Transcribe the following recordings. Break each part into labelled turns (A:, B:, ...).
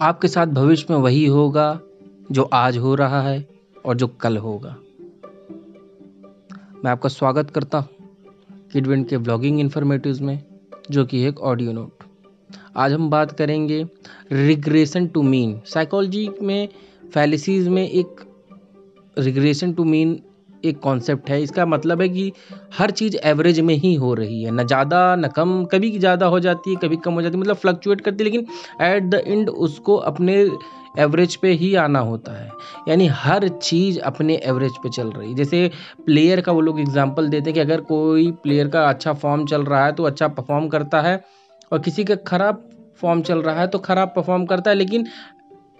A: आपके साथ भविष्य में वही होगा जो आज हो रहा है और जो कल होगा। मैं आपका स्वागत करता हूँ किडविंड के ब्लॉगिंग इन्फॉर्मेटिव्स में, जो कि एक ऑडियो नोट आज हम बात करेंगे रिग्रेशन टू मीन साइकोलॉजी में फैलिसीज में एक रिग्रेशन टू मीन एक कॉन्सेप्ट है। इसका मतलब है कि हर चीज़ एवरेज में ही हो रही है। ना ज़्यादा, ना कम। कभी ज़्यादा हो जाती है, कभी कम हो जाती है मतलब फ्लक्चुएट करती है, लेकिन एट द एंड उसको अपने एवरेज पे ही आना होता है। यानी हर चीज़ अपने एवरेज पे चल रही है। जैसे प्लेयर का वो लोग एग्जांपल देते हैं कि अगर कोई प्लेयर का अच्छा फॉर्म चल रहा है तो अच्छा परफॉर्म करता है, और किसी का ख़राब फॉर्म चल रहा है तो ख़राब परफॉर्म करता है, लेकिन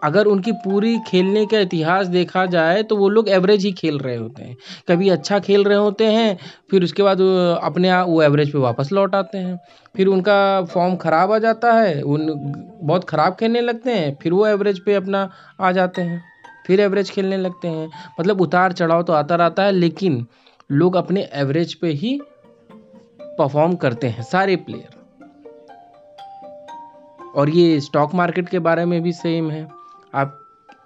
A: अगर उनकी पूरी खेलने का इतिहास देखा जाए तो वो लोग एवरेज ही खेल रहे होते हैं। कभी अच्छा खेल रहे होते हैं, फिर उसके बाद अपने वो एवरेज पे वापस लौट आते हैं। फिर उनका फॉर्म ख़राब आ जाता है, उन, बहुत ख़राब खेलने लगते हैं, फिर वो एवरेज पे अपना आ जाते हैं, फिर एवरेज खेलने लगते हैं। मतलब उतार चढ़ाव तो आता रहता है, लेकिन लोग अपने एवरेज पे ही परफॉर्म करते हैं, सारे प्लेयर और ये स्टॉक मार्केट के बारे में भी सेम है। आप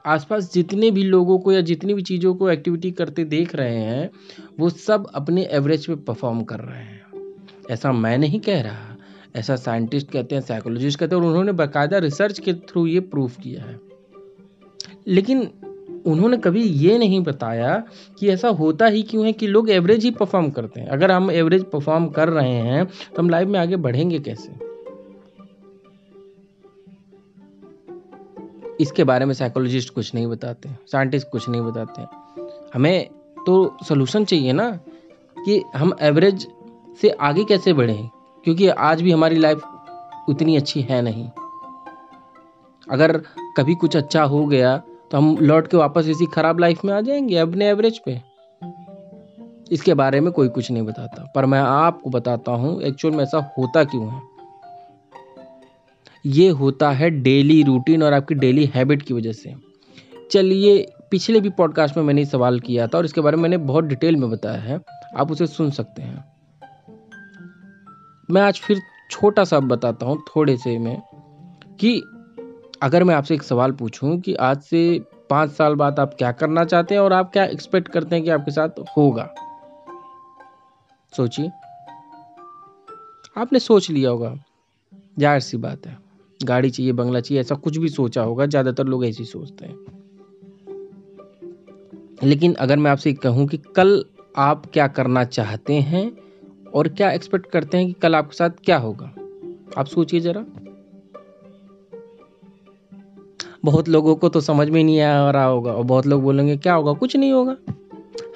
A: आसपास जितने भी लोगों को या जितनी भी चीज़ों को एक्टिविटी करते देख रहे हैं, वो सब अपने एवरेज पे परफॉर्म कर रहे हैं। ऐसा मैं नहीं कह रहा। ऐसा साइंटिस्ट कहते हैं साइकोलॉजिस्ट कहते हैं, और उन्होंने बाकायदा रिसर्च के थ्रू ये प्रूफ किया है। लेकिन उन्होंने कभी ये नहीं बताया कि ऐसा होता ही क्यों है कि लोग एवरेज ही परफॉर्म करते हैं। अगर हम एवरेज परफॉर्म कर रहे हैं तो हम लाइफ में आगे बढ़ेंगे कैसे? इसके बारे में साइकोलॉजिस्ट कुछ नहीं बताते साइंटिस्ट कुछ नहीं बताते। हमें तो सोल्यूशन चाहिए ना कि हम एवरेज से आगे कैसे बढ़ें, क्योंकि आज भी हमारी लाइफ उतनी अच्छी है नहीं। अगर कभी कुछ अच्छा हो गया तो हम लौट के वापस इसी खराब लाइफ में आ जाएँगे, अपने एवरेज पे। इसके बारे में कोई कुछ नहीं बताता, पर मैं आपको बताता हूँ एक्चुअल में ऐसा होता क्यों है? ये होता है डेली रूटीन और आपकी डेली हैबिट की वजह से। चलिए, पिछले भी पॉडकास्ट में मैंने सवाल किया था और इसके बारे में मैंने बहुत डिटेल में बताया है। आप उसे सुन सकते हैं। मैं आज फिर छोटा सा बताता हूँ, थोड़े से में, कि अगर मैं आपसे एक सवाल पूछूँ कि आज से पाँच साल बाद आप क्या करना चाहते हैं और आप क्या एक्सपेक्ट करते हैं कि आपके साथ होगा? सोचिए। आपने सोच लिया होगा। ज़ाहिर सी बात है। गाड़ी चाहिए, बंगला चाहिए, ऐसा कुछ भी सोचा होगा, ज़्यादातर लोग ऐसे सोचते हैं। लेकिन अगर मैं आपसे कहूँ कि कल आप क्या करना चाहते हैं और क्या एक्सपेक्ट करते हैं कि कल आपके साथ क्या होगा, आप सोचिए ज़रा। बहुत लोगों को तो समझ में नहीं आ रहा होगा और बहुत लोग बोलेंगे, क्या होगा? कुछ नहीं होगा।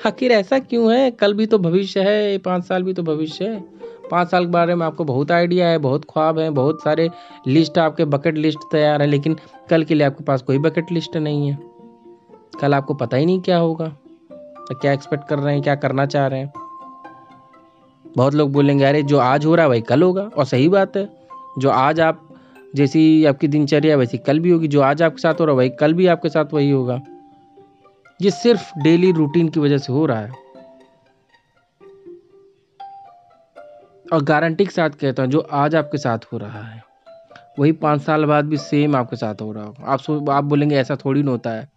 A: आखिर ऐसा क्यों है? कल भी तो भविष्य है, पाँच साल भी तो भविष्य है। पाँच साल के बारे में आपको बहुत आइडिया है, बहुत ख्वाब है, बहुत सारे लिस्ट आपके बकेट लिस्ट तैयार है, लेकिन कल के लिए आपके पास कोई बकेट लिस्ट नहीं है। कल आपको पता ही नहीं क्या होगा, क्या एक्सपेक्ट कर रहे हैं, क्या करना चाह रहे हैं। बहुत लोग बोलेंगे, अरे, जो आज हो रहा है, वही कल होगा। और सही बात है, जो आज आप, जैसी आपकी दिनचर्या वैसी कल भी होगी, जो आज आपके साथ हो रहा है, वही कल भी आपके साथ वही होगा। ये सिर्फ़ डेली रूटीन की वजह से हो रहा है। और गारंटी के साथ कहता हूँ, जो आज आपके साथ हो रहा है। वही पाँच साल बाद भी सेम आपके साथ हो रहा होगा। आप सो, आप बोलेंगे, ऐसा थोड़ी ना होता है।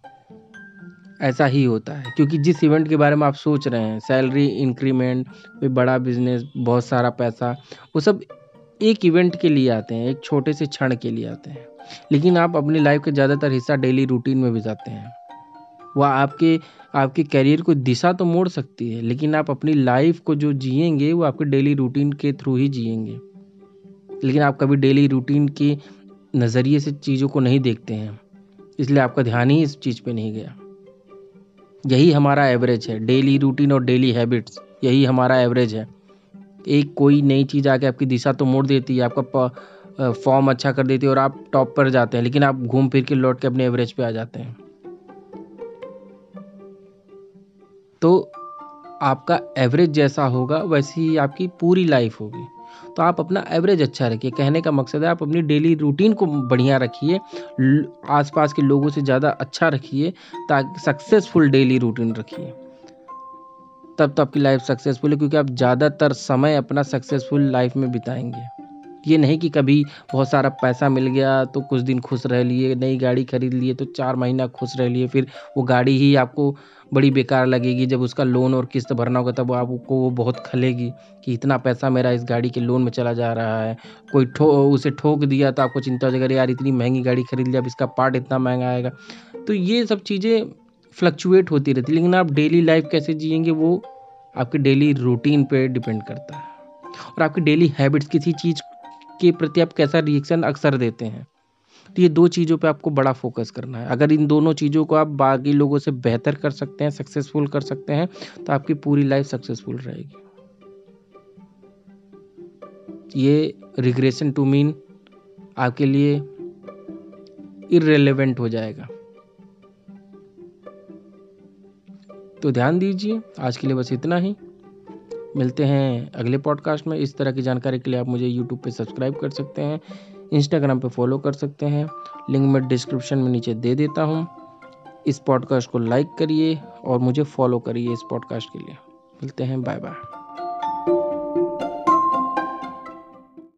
A: ऐसा ही होता है। क्योंकि जिस इवेंट के बारे में आप सोच रहे हैं सैलरी इंक्रीमेंट कोई बड़ा बिज़नेस बहुत सारा पैसा, वो सब एक इवेंट के लिए आते हैं, एक छोटे से क्षण के लिए आते हैं। लेकिन आप अपनी लाइफ का ज़्यादातर हिस्सा डेली रूटीन में बिताते हैं। वह आपके आपके करियर को दिशा तो मोड़ सकती है, लेकिन आप अपनी लाइफ को जो जिएँगे, वो आपके डेली रूटीन के थ्रू ही जिएँगे। लेकिन आप कभी डेली रूटीन के नज़रिए से चीज़ों को नहीं देखते हैं, इसलिए आपका ध्यान ही इस चीज़ पे नहीं गया। यही हमारा एवरेज है डेली रूटीन और डेली हैबिट्स यही हमारा एवरेज है। एक कोई नई चीज़ आके आपकी दिशा तो मोड़ देती है, आपका फॉर्म अच्छा कर देती है और आप टॉप पर जाते हैं, लेकिन आप घूम फिर के लौट के अपने एवरेज पे आ जाते हैं। तो आपका एवरेज जैसा होगा, वैसी ही आपकी पूरी लाइफ होगी। तो आप अपना एवरेज अच्छा रखिए। कहने का मकसद है, आप अपनी डेली रूटीन को बढ़िया रखिए आसपास के लोगों से ज़्यादा अच्छा रखिए ताकि सक्सेसफुल डेली रूटीन रखिए। तब तो आपकी लाइफ सक्सेसफुल है, क्योंकि आप ज़्यादातर समय अपना सक्सेसफुल लाइफ में बिताएँगे। ये नहीं कि कभी बहुत सारा पैसा मिल गया तो कुछ दिन खुश रह लिए, नई गाड़ी खरीद लिए तो चार महीना खुश रह लिए, फिर वो गाड़ी ही आपको बड़ी बेकार लगेगी। जब उसका लोन और किस्त भरना होगा तब आपको वो बहुत खलेगी कि इतना पैसा मेरा इस गाड़ी के लोन में चला जा रहा है। कोई ठो, उसे ठोक दिया तो आपको चिंता हो जाएगी यार इतनी महँगी गाड़ी खरीद लिया, अब इसका पार्ट इतना महँगा आएगा। तो ये सब चीज़ें फ्लक्चुएट होती रहती लेकिन आप डेली लाइफ कैसे जिएँगे वो आपके डेली रूटीन पे डिपेंड करता है। और आपकी डेली हैबिट्स किसी चीज़ के प्रति आप कैसा रिएक्शन अक्सर देते हैं? तो ये दो चीज़ों पे आपको बड़ा फोकस करना है। अगर इन दोनों चीज़ों को आप बाकी लोगों से बेहतर कर सकते हैं सक्सेसफुल कर सकते हैं तो आपकी पूरी लाइफ सक्सेसफुल रहेगी। ये रिग्रेशन टू मीन आपके लिए इरेलीवेंट हो जाएगा। तो ध्यान दीजिए, आज के लिए बस इतना ही। मिलते हैं अगले पॉडकास्ट में। इस तरह की जानकारी के लिए आप मुझे यूट्यूब पर सब्सक्राइब कर सकते हैं इंस्टाग्राम पर फॉलो कर सकते हैं। लिंक मैं डिस्क्रिप्शन में नीचे दे देता हूँ। इस पॉडकास्ट को लाइक करिए और मुझे फॉलो करिए इस पॉडकास्ट के लिए। मिलते हैं बाय बाय